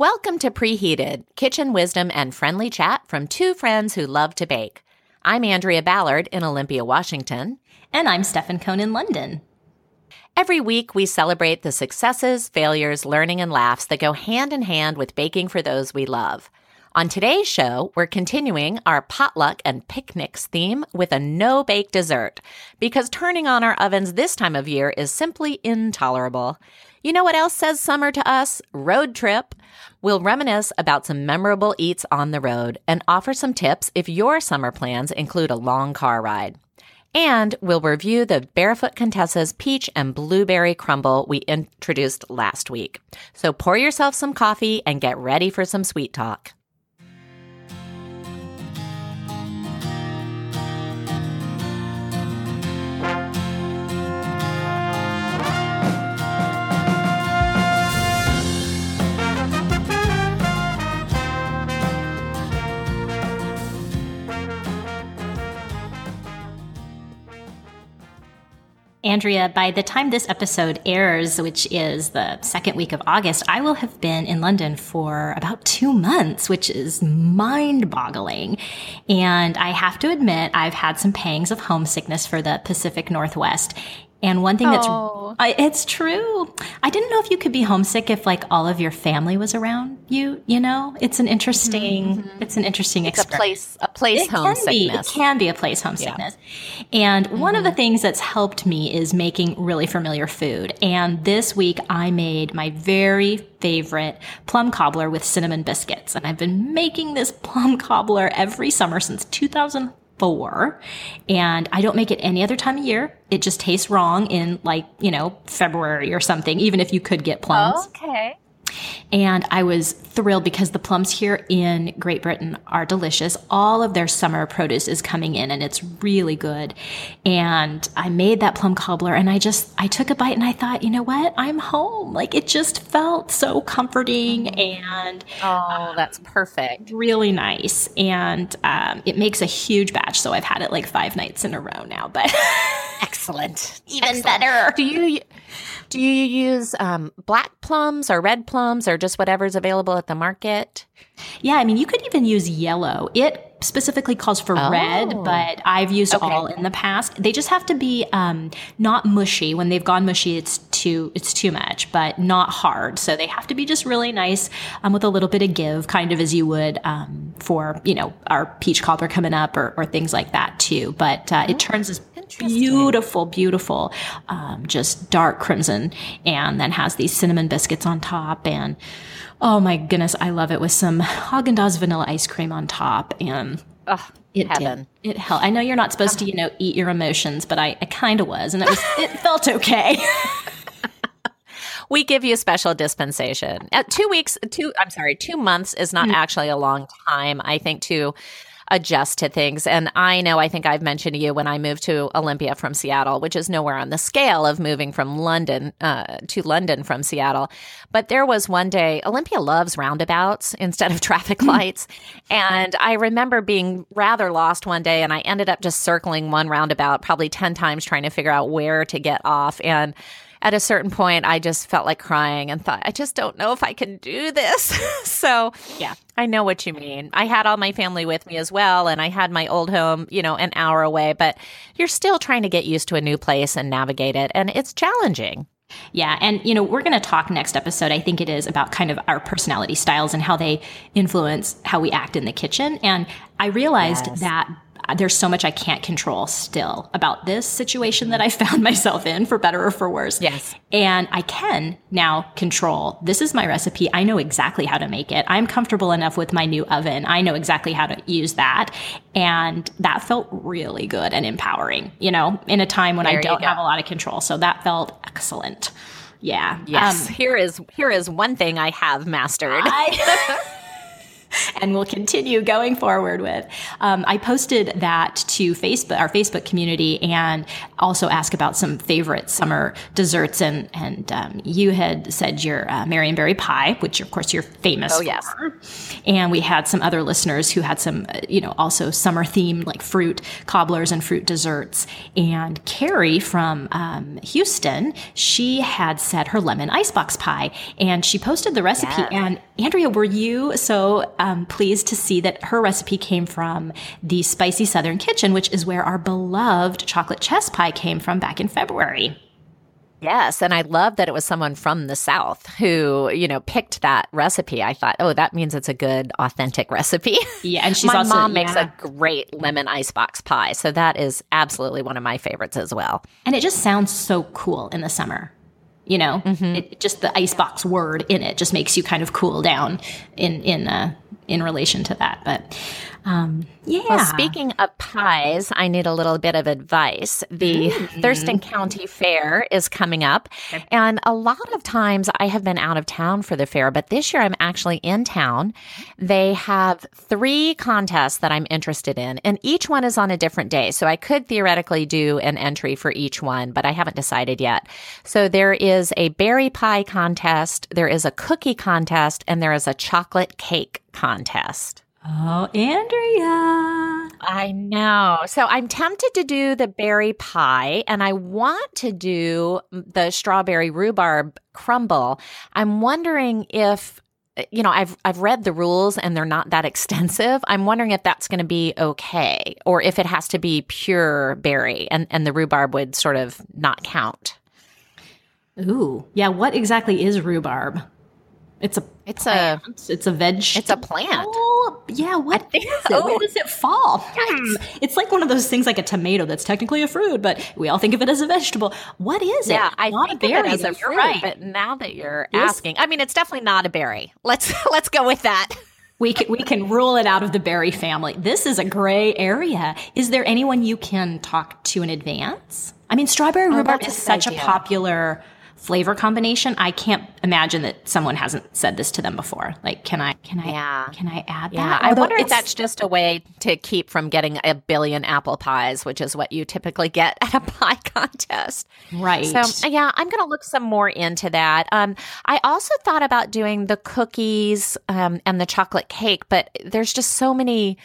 Welcome to Preheated, kitchen wisdom and friendly chat from two friends who love to bake. I'm Andrea Ballard in Olympia, Washington. And I'm Stefan Cohn in London. Every week, we celebrate the successes, failures, learning, and laughs that go hand in hand with baking for those we love. On today's show, we're continuing our potluck and picnics theme with a no bake dessert because turning on our ovens this time of year is simply intolerable. You know what else says summer to us? Road trip. We'll reminisce about some memorable eats on the road and offer some tips if your summer plans include a long car ride. And we'll review the Barefoot Contessa's peach and blueberry crumble we introduced last week. So pour yourself some coffee and get ready for some sweet talk. Andrea, by the time this episode airs, which is the second week of August, I will have been in London for about two months, which is mind boggling. And I have to admit, I've had some pangs of homesickness for the Pacific Northwest. And one thing that's Oh. I, it's true. I didn't know if you could be homesick if like all of your family was around you. You know, it's an interesting. Mm-hmm. Mm-hmm. It's an interesting It's a experience. place, a place It can be. It can be a place homesickness. And one of the mm-hmm. things that's helped me is making really familiar food. And this week I made my very favorite plum cobbler with cinnamon biscuits. And I've been making this plum cobbler every summer since 2004. And I don't make it any other time of year. It just tastes wrong in like, you know, February or something, even if you could get plums. Oh, okay. And I was thrilled because the plums here in Great Britain are delicious. All of their summer produce is coming in and it's really good. And I made that plum cobbler and I just, I took a bite and I thought, you know what? I'm home. Like it just felt so comforting and Oh, that's perfect. really nice. And um, it makes a huge batch. So I've had it like five nights in a row now, but Excellent. even better. Do you do you use um, black plums or red plums or just whatever's available at the market? Yeah, I mean, you could even use yellow. It specifically calls for red, Oh. but I've used Okay. all in the past. They just have to be um, not mushy. When they've gone mushy, it's too it's too much, but not hard. So they have to be just really nice um, with a little bit of give, kind of as you would um, for you know our peach cobbler coming up or, or things like that too. But uh, it turns this beautiful, beautiful, um, just dark crimson, and then has these cinnamon biscuits on top and. Oh my goodness, I love it with some Haagen Dazs vanilla ice cream on top, and Ugh, it heaven. did. It held. I know you're not supposed to, you know, eat your emotions, but I, I kind of was, and it was. it felt okay. We give you special dispensation. Uh, two weeks, two, I'm sorry, two months is not actually a long time, I think, to adjust to things. And I know, I think I've mentioned to you when I moved to Olympia from Seattle, which is nowhere on the scale of moving from London uh, to London from Seattle. But there was one day, Olympia loves roundabouts instead of traffic lights. And I remember being rather lost one day, and I ended up just circling one roundabout probably 10 times trying to figure out where to get off. And at a certain point, I just felt like crying and thought, I just don't know if I can do this. so, Yeah. I know what you mean. I had all my family with me as well, and I had my old home, you know, an hour away, but you're still trying to get used to a new place and navigate it, and it's challenging. Yeah, and you know, we're going to talk next episode. I think it is about kind of our personality styles and how they influence how we act in the kitchen. And I realized Yes. that there's so much I can't control still about this situation that I found myself in, for better or for worse. Yes. And I can now control this is my recipe. I know exactly how to make it. I'm comfortable enough with my new oven. I know exactly how to use that. And that felt really good and empowering, you know, in a time when There I don't have a lot of control. So that felt excellent. Yeah. Yes. Um, here is here is one thing I have mastered. I, and we'll continue going forward with. Um, I posted that to Facebook, our Facebook community, and also asked about some favorite summer desserts. And and um, you had said your uh, Marionberry pie, which of course you're famous oh, yes. for. And we had some other listeners who had some, uh, you know, also summer themed like fruit cobblers and fruit desserts. And Carrie from um, Houston, she had said her lemon icebox pie, and she posted the recipe. And Andrea, were you so um, pleased to see that her recipe came from the Spicy Southern Kitchen, which is where our beloved chocolate chess pie came from back in February. Yes, and I love that it was someone from the South who, you know, picked that recipe. I thought, oh, that means it's a good, authentic recipe. Yeah, and she's my also, mom yeah. makes a great lemon icebox pie, so that is absolutely one of my favorites as well. And it just sounds so cool in the summer. You know, mm-hmm. it, just the icebox word in it just makes you kind of cool down in in uh, in relation to that. But um, yeah. Well, speaking of pies, I need a little bit of advice. The mm-hmm. Thurston County Fair is coming up, and a lot of times I have been out of town for the fair, but this year I'm actually in town. They have three contests that I'm interested in, and each one is on a different day. So I could theoretically do an entry for each one, but I haven't decided yet. So there is a berry pie contest, there is a cookie contest, and there is a chocolate cake contest. Oh, Andrea. I know. So I'm tempted to do the berry pie and I want to do the strawberry rhubarb crumble. I'm wondering if uh, you know, I've I've read the rules and they're not that extensive. I'm wondering if that's going to be okay or if it has to be pure berry and and the rhubarb would sort of not count. Ooh. Yeah, what exactly is rhubarb? It's a it's a it's a veg. It's a plant. Oh, yeah. What is it? Oh. Where does it fall? Hmm. It's like one of those things, like a tomato, that's technically a fruit, but we all think of it as a vegetable. What is it? Yeah, I not think of it as a fruit. Right. But now that you're yes. asking, I mean, it's definitely not a berry. Let's let's go with that. We can, we can rule it out of the berry family. This is a gray area. Is there anyone you can talk to in advance? I mean, strawberry oh, rhubarb is such idea. a popular flavor combination, I can't imagine that someone hasn't said this to them before. Like, can I, can I, yeah. can I add yeah. that? I wonder if that's just a way to keep from getting a billion apple pies, which is what you typically get at a pie contest. Right. So, yeah, I'm going to look some more into that. Um, I also thought about doing the cookies um, and the chocolate cake, but there's just so many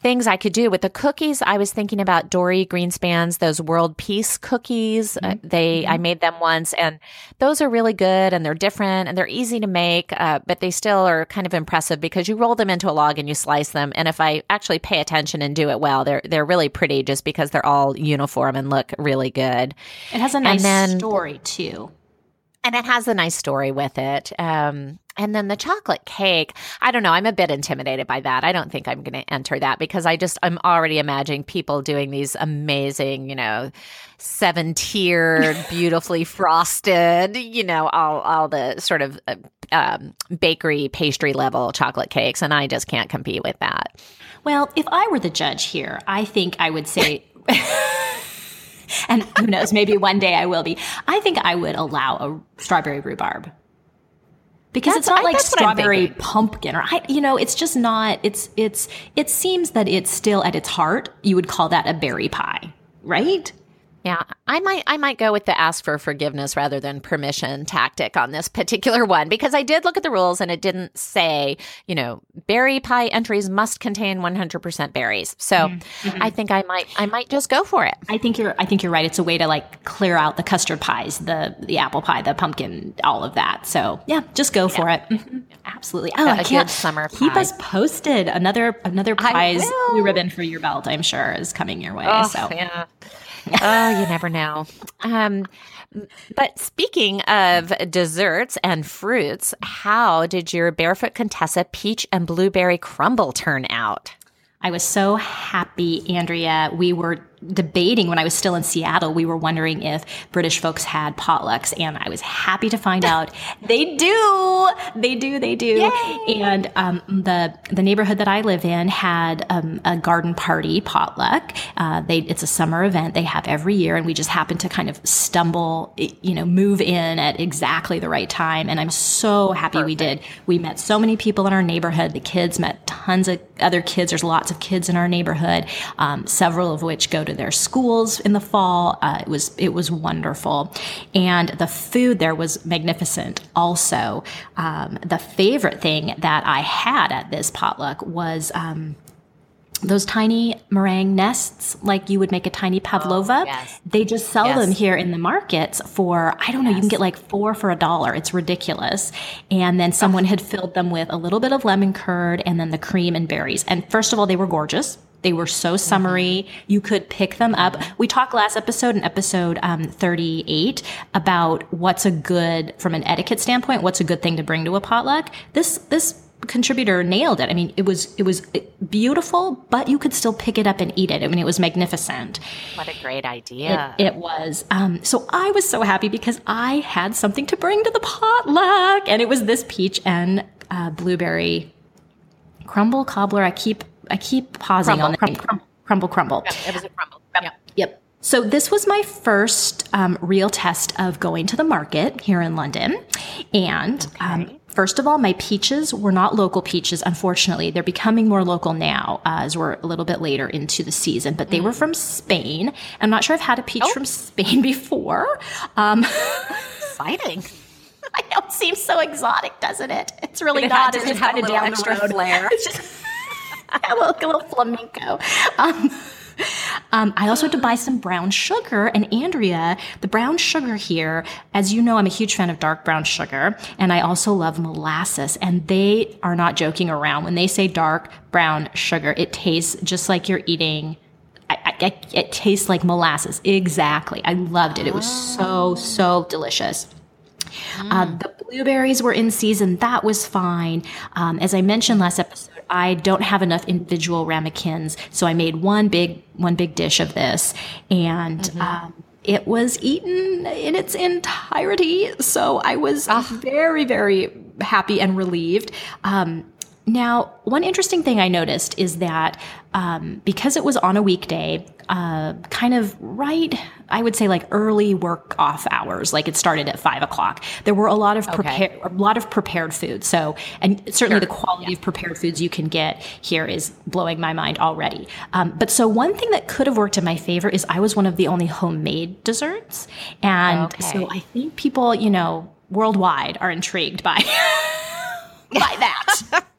things I could do with the cookies. I was thinking about Dorie Greenspan's those world peace cookies. Uh, mm-hmm. Uh, they I mm-hmm. made them once, and those are really good and they're different and they're easy to make, uh, but they still are kind of impressive because you roll them into a log and you slice them. And if I actually pay attention and do it well, they're they're really pretty just because they're all uniform and look really good. It has a nice then, story too and it has a nice story with it. Um, and then the chocolate cake, I don't know. I'm a bit intimidated by that. I don't think I'm going to enter that because I just, I'm already imagining people doing these amazing, you know, seven tiered, beautifully frosted, you know, all, all the sort of uh, um, bakery pastry level chocolate cakes. And I just can't compete with that. Well, if I were the judge here, I think I would say. and who knows, maybe one day I will be. I think I would allow a strawberry rhubarb because that's, it's not I, like strawberry pumpkin or I, you know, it's just not. It's it's it seems that it's still at its heart. You would call that a berry pie, right? Yeah, I might I might go with the ask for forgiveness rather than permission tactic on this particular one because I did look at the rules and it didn't say, you know, berry pie entries must contain 100% berries. So, mm-hmm. I think I might I might just go for it. I think you're I think you're right. It's a way to like clear out the custard pies, the the apple pie, the pumpkin, all of that. So, yeah, just go yeah. for it. Mm-hmm. Absolutely. Oh, I can't summer pie. keep us posted. Another another prize blue ribbon for your belt, I'm sure is coming your way. Oh, so, yeah oh, you never know. Um, but speaking of desserts and fruits, how did your Barefoot Contessa peach and blueberry crumble turn out? I was so happy, Andrea. We were debating when I was still in Seattle. We were wondering if British folks had potlucks, and I was happy to find out they do. They do. They do. Yay! And um, the the neighborhood that I live in had um, a garden party potluck. Uh, they it's a summer event they have every year, and we just happened to kind of stumble, you know, move in at exactly the right time. And I'm so happy Perfect. we did. We met so many people in our neighborhood. The kids met tons of other kids. There's lots of kids in our neighborhood, um, several of which go to their schools in the fall. Uh, it was it was wonderful, and the food there was magnificent. Also, um, the favorite thing that I had at this potluck was. Um, those tiny meringue nests, like you would make a tiny pavlova, oh, yes. they just sell yes. them here in the markets for, I don't know, yes. you can get like four for a dollar. It's ridiculous. And then someone had filled them with a little bit of lemon curd and then the cream and berries. And first of all, they were gorgeous. They were so summery. Mm-hmm. You could pick them up. We talked last episode, in episode um, 38, about what's a good, from an etiquette standpoint, what's a good thing to bring to a potluck. This, this contributor nailed it. I mean, it was, it was beautiful, but you could still pick it up and eat it. I mean, it was magnificent. What a great idea. It, it was. Um, so I was so happy because I had something to bring to the potluck and it was this peach and uh, blueberry crumble cobbler. I keep I keep pausing crumble. on the crumble, crumble, crumble. crumble. Yeah, it was a crumble. Yep. Yep. yep. So this was my first um, real test of going to the market here in London, and okay. um, First of all, my peaches were not local peaches, unfortunately. They're becoming more local now uh, as we're a little bit later into the season, but they mm. were from Spain. I'm not sure I've had a peach oh. from Spain before. Um, Exciting. I know it seems so exotic, doesn't it? It's really it not. It's just kind of down the road. Flair. It's just, a little, a little flamenco. Um, um, I also had to buy some brown sugar. And Andrea, the brown sugar here, as you know, I'm a huge fan of dark brown sugar. And I also love molasses. And they are not joking around. When they say dark brown sugar, it tastes just like you're eating. I, I, it tastes like molasses. Exactly. I loved it. It was so, so delicious. Mm. Uh, the blueberries were in season. That was fine. Um, as I mentioned last episode, I don't have enough individual ramekins, so I made one big one big dish of this, and. Mm-hmm. Um, it was eaten in its entirety. So I was ah. very, very happy and relieved. Um, now, one interesting thing I noticed is that um, because it was on a weekday, uh, kind of right, I would say like early work off hours, like it started at five o'clock. There were a lot of prepared, okay. a lot of prepared food. So, and certainly sure. the quality yeah. of prepared foods you can get here is blowing my mind already. Um, but so one thing that could have worked in my favor is I was one of the only homemade desserts, and okay. so I think people, you know, worldwide are intrigued by by that.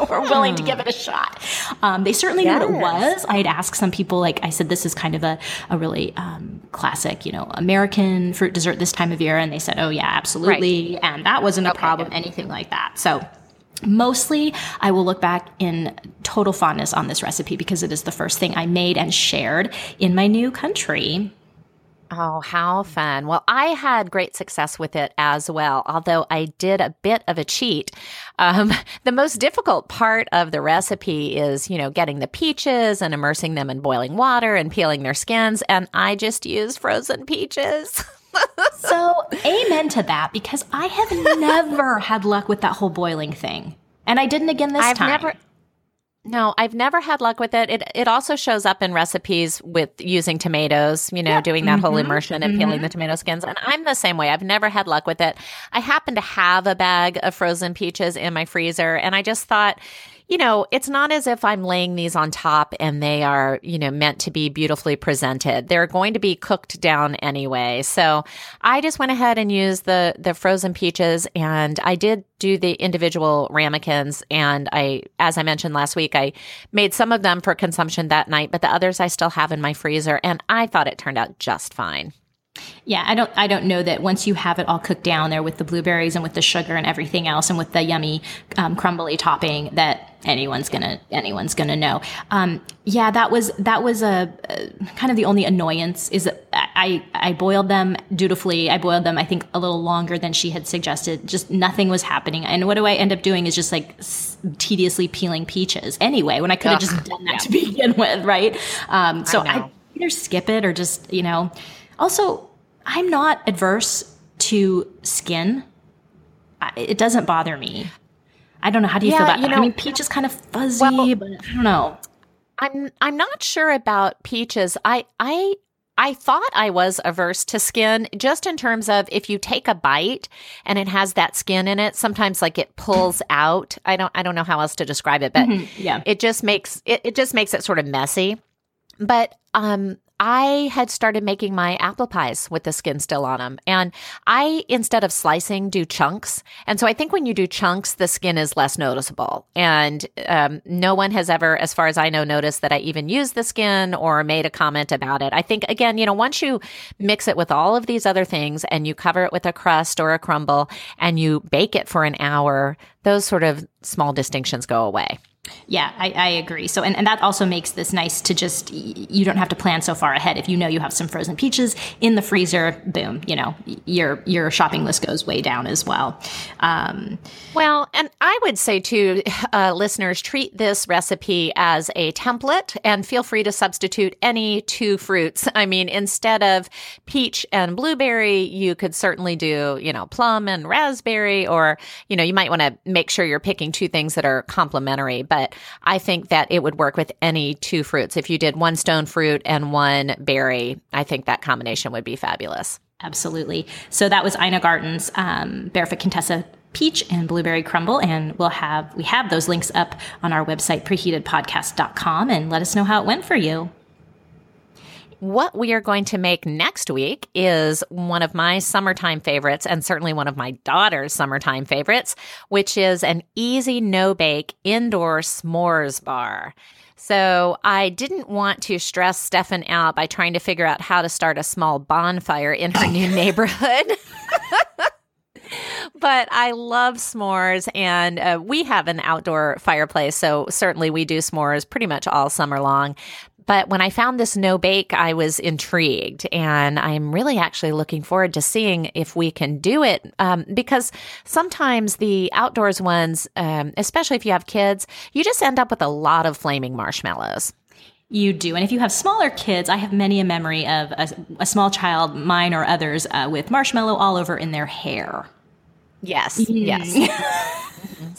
were willing to give it a shot. Um, they certainly yes. knew what it was. I had asked some people, like I said, this is kind of a, a really um, classic, you know, American fruit dessert this time of year. And they said, oh, yeah, absolutely. Right. And that wasn't a okay, problem, good. anything like that. So, Mostly, I will look back in total fondness on this recipe because it is the first thing I made and shared in my new country. Oh, how fun. Well, I had great success with it as well, although I did a bit of a cheat. Um, the most difficult part of the recipe is, you know, getting the peaches and immersing them in boiling water and peeling their skins. And I just used frozen peaches. so, amen to that because I have never had luck with that whole boiling thing. And I didn't again this I've time. Never, no, I've never had luck with it. It it also shows up in recipes with using tomatoes, you know, doing that mm-hmm. whole immersion and mm-hmm. peeling the tomato skins. And I'm the same way. I've never had luck with it. I happen to have a bag of frozen peaches in my freezer and I just thought, you know, it's not as if I'm laying these on top and they are, you know, meant to be beautifully presented. They're going to be cooked down anyway. So I just went ahead and used the, the frozen peaches and I did do the individual ramekins. And I, as I mentioned last week, I made some of them for consumption that night, but the others I still have in my freezer. And I thought it turned out just fine. Yeah, I don't I don't know that once you have it all cooked down there with the blueberries and with the sugar and everything else and with the yummy um, crumbly topping that anyone's gonna anyone's gonna know. Um, yeah, that was that was a, a, kind of the only annoyance is I I boiled them dutifully. I boiled them I think a little longer than she had suggested. Just nothing was happening. And what do I end up doing is just like s- tediously peeling peaches anyway when I could have just done that yeah. to begin with, right? Um, so I, I either skip it or just you know. Also, I'm not adverse to skin. It doesn't bother me. I don't know. How do you yeah, feel about? You know, I mean, peach is kind of fuzzy, well, but I don't know. I'm I'm not sure about peaches. I I I thought I was averse to skin just in terms of if you take a bite and it has that skin in it, sometimes like it pulls out. I don't I don't know how else to describe it, but mm-hmm, yeah. it just makes it, it just makes it sort of messy. But um I had started making my apple pies with the skin still on them. And I, instead of slicing, do chunks. And so I think when you do chunks, the skin is less noticeable. And um, no one has ever, as far as I know, noticed that I even used the skin or made a comment about it. I think, again, you know, once you mix it with all of these other things and you cover it with a crust or a crumble and you bake it for an hour, those sort of small distinctions go away. Yeah, I, I, agree. So, and, and that also makes this nice to just, you don't have to plan so far ahead. If you know you have some frozen peaches in the freezer, boom, you know, your, your shopping list goes way down as well. Um, well, and I would say to uh, listeners, treat this recipe as a template and feel free to substitute any two fruits. I mean, instead of peach and blueberry, you could certainly do, you know, plum and raspberry, or, you know, you might want to make sure you're picking two things that are complementary. But but I think that it would work with any two fruits. If you did one stone fruit and one berry, I think that combination would be fabulous. Absolutely. So that was Ina Garten's um, Barefoot Contessa peach and blueberry crumble and we'll have we have those links up on our website preheatedpodcast.com and let us know how it went for you what we are going to make next week is one of my summertime favorites and certainly one of my daughter's summertime favorites, which is an easy no bake indoor s'mores bar. So I didn't want to stress Stefan out by trying to figure out how to start a small bonfire in her new neighborhood. but I love s'mores, and uh, we have an outdoor fireplace, so certainly we do s'mores pretty much all summer long. But when I found this no bake, I was intrigued. And I'm really actually looking forward to seeing if we can do it. Um, because sometimes the outdoors ones, um, especially if you have kids, you just end up with a lot of flaming marshmallows. You do. And if you have smaller kids, I have many a memory of a, a small child, mine or others, uh, with marshmallow all over in their hair. Yes. Yes.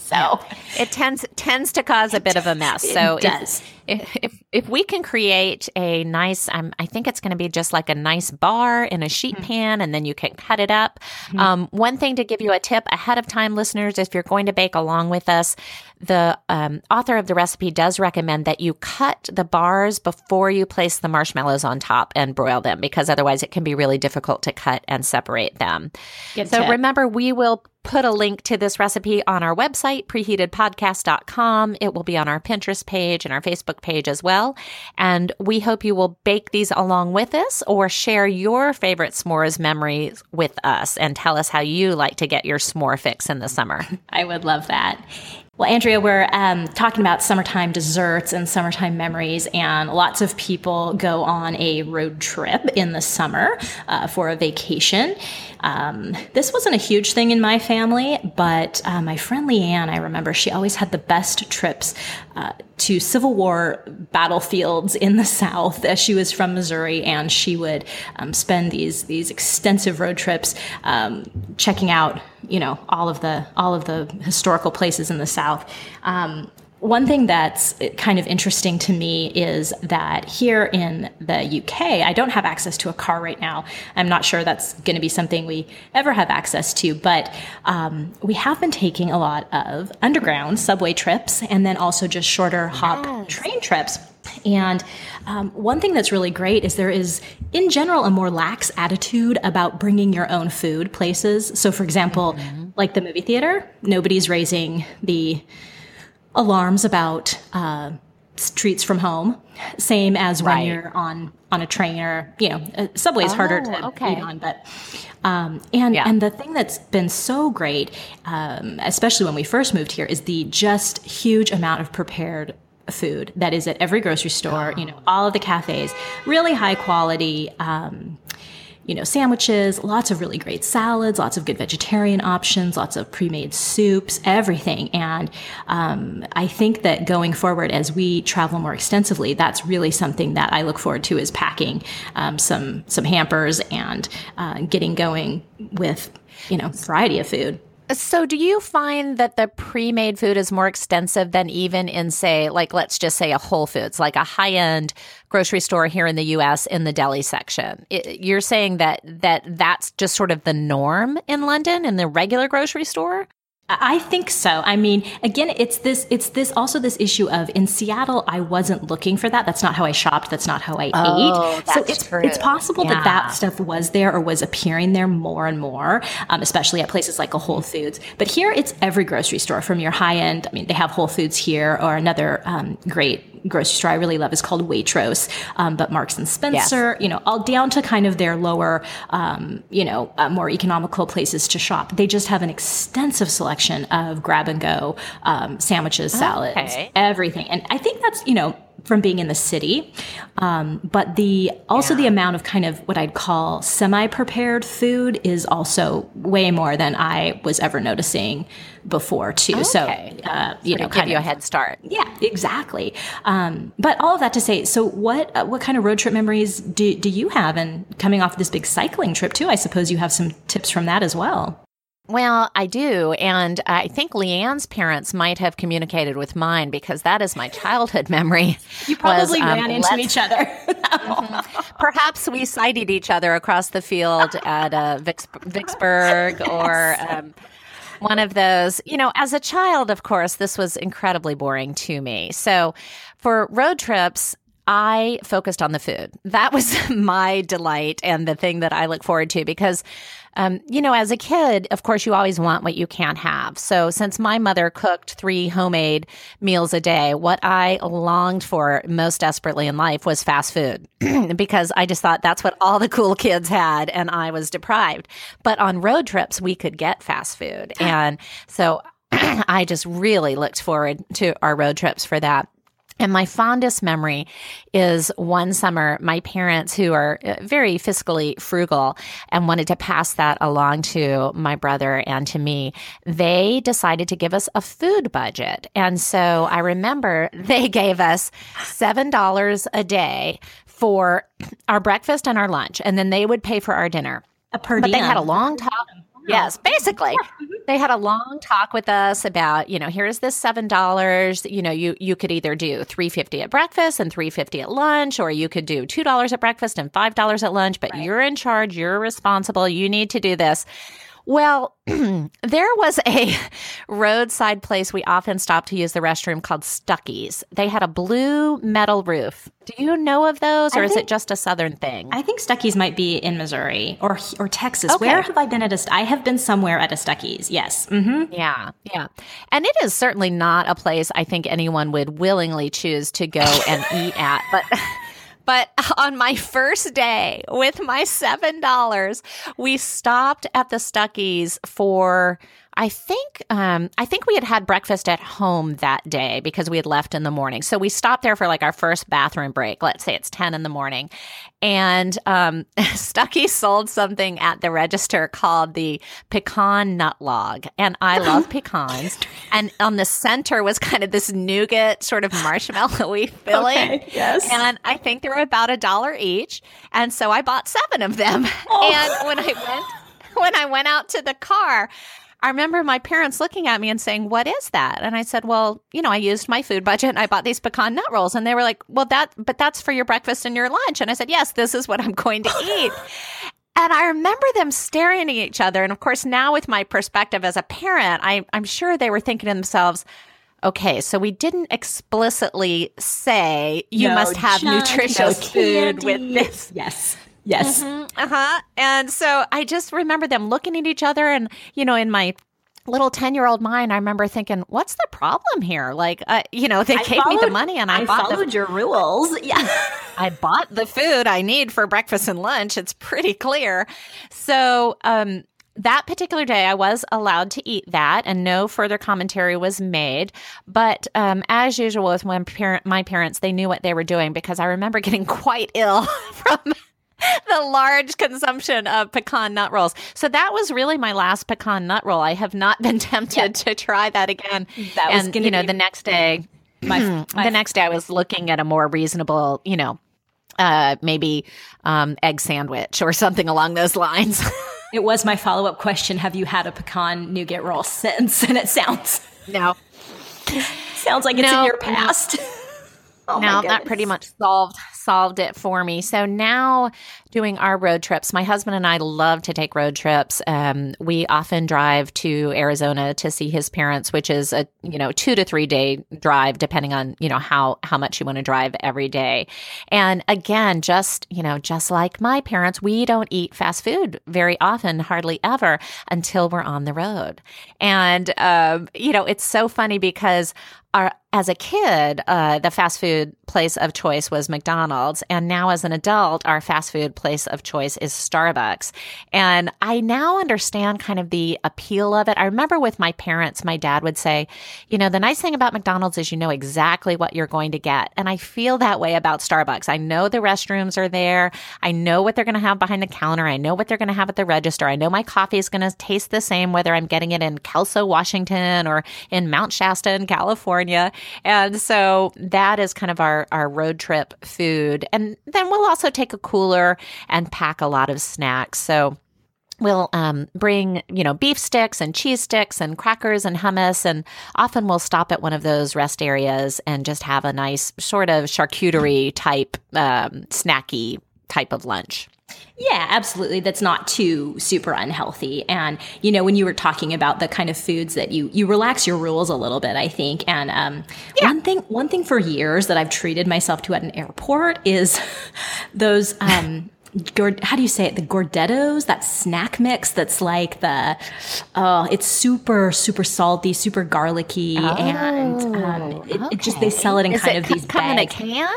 so it tends tends to cause a bit of a mess. So it does. If, if, if we can create a nice, um, I think it's going to be just like a nice bar in a sheet mm-hmm. pan, and then you can cut it up. Mm-hmm. Um, one thing to give you a tip ahead of time, listeners, if you're going to bake along with us, the um, author of the recipe does recommend that you cut the bars before you place the marshmallows on top and broil them, because otherwise it can be really difficult to cut and separate them. Good so tip. remember, we will put a link to this recipe on our website, preheatedpodcast.com. It will be on our Pinterest page and our Facebook page as well. And we hope you will bake these along with us or share your favorite s'mores memories with us and tell us how you like to get your s'more fix in the summer. I would love that. Well, Andrea, we're um, talking about summertime desserts and summertime memories, and lots of people go on a road trip in the summer uh, for a vacation. Um, this wasn't a huge thing in my family, but uh, my friend Leanne, I remember, she always had the best trips uh, to Civil War battlefields in the South. As she was from Missouri, and she would um, spend these these extensive road trips um, checking out, you know, all of the all of the historical places in the South. Um, one thing that's kind of interesting to me is that here in the UK, I don't have access to a car right now. I'm not sure that's going to be something we ever have access to, but um, we have been taking a lot of underground subway trips and then also just shorter hop yes. train trips. And um, one thing that's really great is there is, in general, a more lax attitude about bringing your own food places. So, for example, mm-hmm. like the movie theater, nobody's raising the alarms about uh, treats from home. Same as when right. you're on on a train or you know, a subway is oh, harder to okay. eat on. But um, and yeah. and the thing that's been so great, um, especially when we first moved here, is the just huge amount of prepared food that is at every grocery store. Oh. You know, all of the cafes, really high quality. Um, you know, sandwiches, lots of really great salads, lots of good vegetarian options, lots of pre-made soups, everything. And um, I think that going forward, as we travel more extensively, that's really something that I look forward to is packing um, some some hampers and uh, getting going with you know variety of food. So, do you find that the pre made food is more extensive than even in, say, like, let's just say a Whole Foods, like a high end grocery store here in the US in the deli section? It, you're saying that, that that's just sort of the norm in London in the regular grocery store? I think so. I mean, again, it's this, it's this also this issue of in Seattle, I wasn't looking for that. That's not how I shopped. That's not how I oh, ate. so it's, true. it's possible yeah. that that stuff was there or was appearing there more and more, um, especially at places like a Whole Foods. But here it's every grocery store from your high end. I mean, they have Whole Foods here or another um, great grocery store I really love is called Waitrose, um, but Marks and Spencer, yes. you know, all down to kind of their lower, um, you know, uh, more economical places to shop. They just have an extensive selection of grab and go um, sandwiches, salads, okay. everything. And I think that's, you know, from being in the city. Um, but the also yeah. the amount of kind of what I'd call semi-prepared food is also way more than I was ever noticing before too. Okay. So uh, you know, give you a head start. Yeah, exactly. Um, but all of that to say, so what uh, what kind of road trip memories do do you have? And coming off this big cycling trip too, I suppose you have some tips from that as well. Well, I do. And I think Leanne's parents might have communicated with mine because that is my childhood memory. You probably was, um, ran into each other. mm-hmm. Perhaps we sighted each other across the field at uh, Vicks- Vicksburg or. Um, one of those, you know, as a child, of course, this was incredibly boring to me. So for road trips, I focused on the food. That was my delight and the thing that I look forward to because, um, you know, as a kid, of course, you always want what you can't have. So since my mother cooked three homemade meals a day, what I longed for most desperately in life was fast food because I just thought that's what all the cool kids had and I was deprived. But on road trips, we could get fast food. And so I just really looked forward to our road trips for that. And my fondest memory is one summer, my parents, who are uh, very fiscally frugal and wanted to pass that along to my brother and to me, they decided to give us a food budget. And so I remember they gave us $7 a day for our breakfast and our lunch, and then they would pay for our dinner. A per but they had a long talk. Yes, basically. Mm-hmm. They had a long talk with us about, you know, here's this seven dollars. You know, you you could either do three fifty at breakfast and three fifty at lunch, or you could do two dollars at breakfast and five dollars at lunch. But right. you're in charge. You're responsible. You need to do this. Well, there was a roadside place we often stopped to use the restroom called Stuckey's. They had a blue metal roof. Do you know of those, or think, is it just a southern thing? I think Stuckey's might be in Missouri or or Texas. Okay. Where have I been at a? I have been somewhere at a Stuckey's. Yes. Mm-hmm. Yeah, yeah, and it is certainly not a place I think anyone would willingly choose to go and eat at, but. But on my first day with my $7, we stopped at the Stuckey's for I think um, I think we had had breakfast at home that day because we had left in the morning. So we stopped there for like our first bathroom break. Let's say it's ten in the morning, and um, Stuckey sold something at the register called the pecan nut log, and I love pecans. And on the center was kind of this nougat sort of marshmallowy filling. Okay, yes, and I think they were about a dollar each, and so I bought seven of them. Oh. And when I went when I went out to the car, I remember my parents looking at me and saying, What is that? And I said, Well, you know, I used my food budget and I bought these pecan nut rolls. And they were like, Well, that, but that's for your breakfast and your lunch. And I said, Yes, this is what I'm going to eat. and I remember them staring at each other. And of course, now with my perspective as a parent, I, I'm sure they were thinking to themselves, Okay, so we didn't explicitly say you no, must have nutritious food with this. Yes. Yes. Mm-hmm, uh huh. And so I just remember them looking at each other, and you know, in my little 10 year old mind, I remember thinking, what's the problem here? Like, uh, you know, they I gave followed, me the money and I, I bought followed the, your rules. Yeah. I bought the food I need for breakfast and lunch. It's pretty clear. So, um, that particular day, I was allowed to eat that, and no further commentary was made. But um, as usual with parent, my parents, they knew what they were doing because I remember getting quite ill from the large consumption of pecan nut rolls. So that was really my last pecan nut roll. I have not been tempted to try that again. That was and gonna you know the next day. My, my the next day, I was looking at a more reasonable, you know, uh, maybe um, egg sandwich or something along those lines. it was my follow up question. Have you had a pecan nougat roll since? And it sounds no, sounds like it's No, in your no. past. Oh my now that pretty much solved solved it for me. So now doing our road trips, my husband and I love to take road trips. Um, we often drive to Arizona to see his parents, which is a you know two to three day drive, depending on you know how how much you want to drive every day. And again, just you know, just like my parents, we don't eat fast food very often, hardly ever, until we're on the road. And um, you know, it's so funny because our as a kid, uh, the fast food place of choice was McDonald's, and now as an adult, our fast food place of choice is Starbucks. And I now understand kind of the appeal of it. I remember with my parents, my dad would say, "You know, the nice thing about McDonald's is you know exactly what you're going to get," and I feel that way about Starbucks. I know the restrooms are there. I know what they're going to have behind the counter. I know what they're going to have at the register. I know my coffee is going to taste the same whether I'm getting it in Kelso, Washington, or in Mount Shasta in California. And so that is kind of our, our road trip food. And then we'll also take a cooler and pack a lot of snacks. So we'll um, bring you know beef sticks and cheese sticks and crackers and hummus and often we'll stop at one of those rest areas and just have a nice sort of charcuterie type um, snacky type of lunch Yeah, absolutely. That's not too super unhealthy. And you know, when you were talking about the kind of foods that you you relax your rules a little bit, I think. And um, one thing one thing for years that I've treated myself to at an airport is those. Um, how do you say it? The Gardettos, that snack mix that's like the, oh, it's super, super salty, super garlicky, and um, it, it just they sell it in Oh, is kind it of these come in a can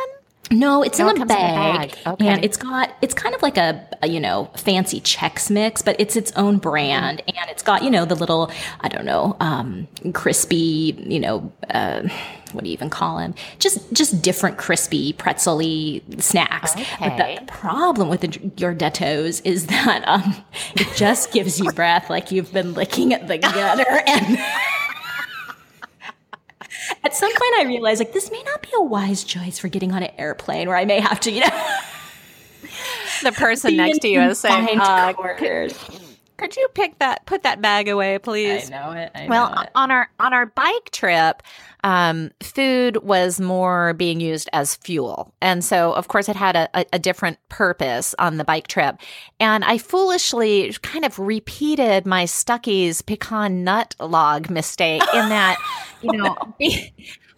No, it's in a comes in a bag, bag. Okay. and it's got it's kind of like a, a you know fancy Chex mix, but it's its own brand, and it's got you know the little I don't know um, crispy you know uh, what do you even call them? Just just different crispy pretzely snacks. But the, the problem with the, your Dettos is that um, it just gives you breath like you've been licking at the gutter and. At some point, I realized like this may not be a wise choice for getting on an airplane where I may have to, you know, the person next to you is saying uh. Could you pick that put that bag away please I know it. I Well, on our on our bike trip, um, food was more being used as fuel, and so of course it had a, a, a different purpose on the bike trip. And I foolishly kind of repeated my Stuckey's pecan nut log mistake in that, you know. be-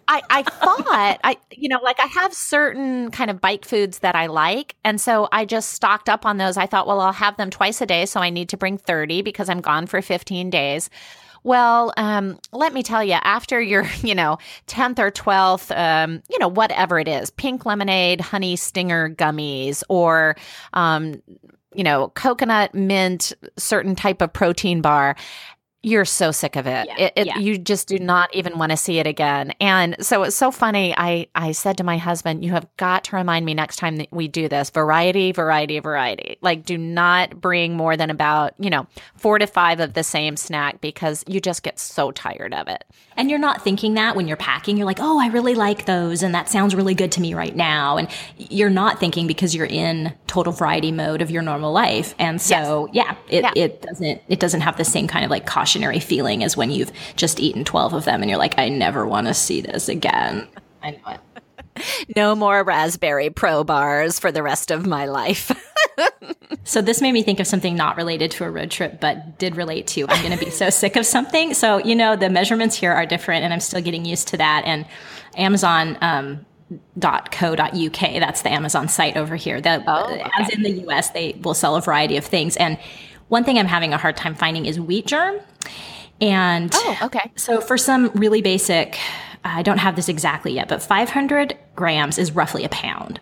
I, I thought I you know like I have certain kind of bike foods that I like and so I just stocked up on those. I thought well I'll have them twice a day so I need to bring 30 because I'm gone for 15 days. Well, um, let me tell you, after your, you know, 10th or 12th, um, you know, whatever it is, pink lemonade, honey stinger gummies, or, um, you know, coconut mint, certain type of protein bar, you're so sick of it. Yeah, it, it yeah. You just do not even want to see it again. And so it's so funny. I, I said to my husband, you have got to remind me next time that we do this variety, variety, variety. Like, do not bring more than about, you know, four to five of the same snack because you just get so tired of it. And you're not thinking that when you're packing. You're like, oh, I really like those, and that sounds really good to me right now. And you're not thinking because you're in total variety mode of your normal life. And so, yeah, it, Yeah. it doesn't it doesn't have the same kind of like cautionary feeling as when you've just eaten twelve of them, and you're like, I never want to see this again. I know it. No more raspberry pro bars for the rest of my life. So this made me think of something not related to a road trip, but did relate to I'm going to be so sick of something. So you know the measurements here are different, and I'm still getting used to that. And Amazon. Um, .co.uk that's the amazon site over here the, as in the us they will sell a variety of things and one thing i'm having a hard time finding is wheat germ and Oh, okay. so for some really basic i don't have this exactly yet but 500 grams is roughly a pound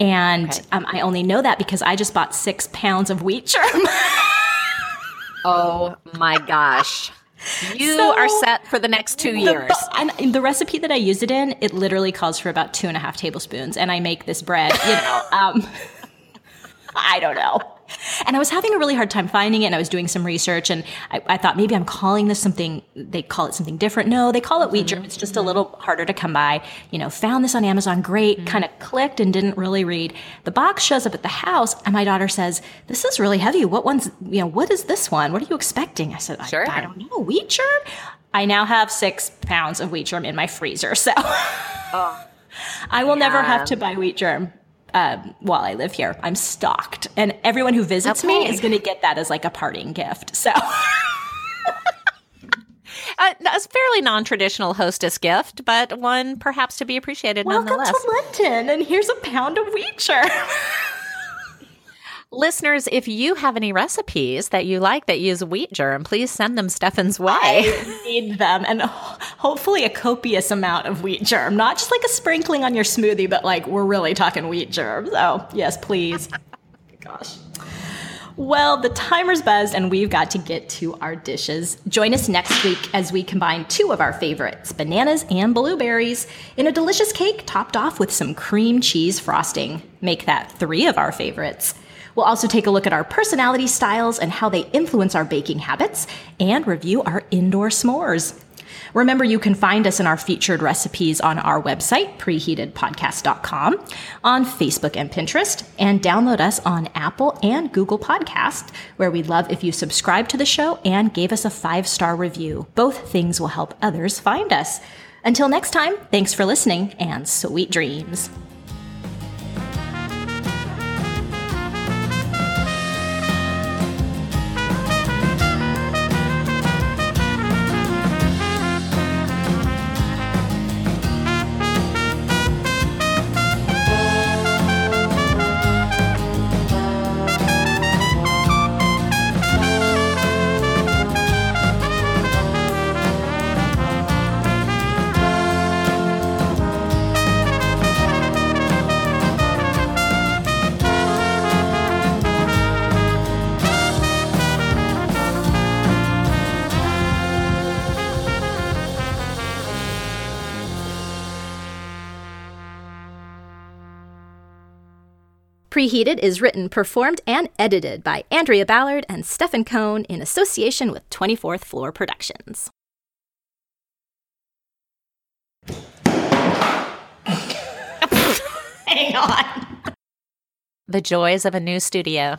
and um, i only know that because i just bought six pounds of wheat germ oh my gosh. You So- are set for the next two years. The, and the recipe that I use it in, it literally calls for about two and a half tablespoons, and I make this bread, you know. Um, I don't know. And I was having a really hard time finding it and I was doing some research and I, I thought maybe I'm calling this something, they call it something different. No, they call it wheat germ. It's just a little harder to come by. You know, found this on Amazon, great, mm-hmm. kind of clicked and didn't really read. The box shows up at the house and my daughter says, this is really heavy. What one's, you know, what is this one? What are you expecting? I said, sure. I, I don't know, wheat germ? I now have six pounds of wheat germ in my freezer. So oh, I will yeah. never have to buy wheat germ um, while I live here. I'm stocked, and everyone who visits okay. me is going to get that as like a parting gift. So. Uh, a fairly non-traditional hostess gift, but one perhaps to be appreciated Welcome nonetheless. Welcome to London, and here's a pound of wheat germ. Listeners, if you have any recipes that you like that use wheat germ, please send them Stefan's way. I need them and hopefully a copious amount of wheat germ, not just like a sprinkling on your smoothie, but like we're really talking wheat germ. So, yes, please. Gosh. Well, the timer's buzzed and we've got to get to our dishes. Join us next week as we combine two of our favorites, bananas and blueberries, in a delicious cake topped off with some cream cheese frosting. Make that three of our favorites. We'll also take a look at our personality styles and how they influence our baking habits and review our indoor s'mores. Remember, you can find us in our featured recipes on our website, preheatedpodcast.com, on Facebook and Pinterest, and download us on Apple and Google Podcast, where we'd love if you subscribe to the show and gave us a five star review. Both things will help others find us. Until next time, thanks for listening and sweet dreams. Preheated is written, performed, and edited by Andrea Ballard and Stefan Cohn in association with 24th Floor Productions. Hang on. The joys of a new studio.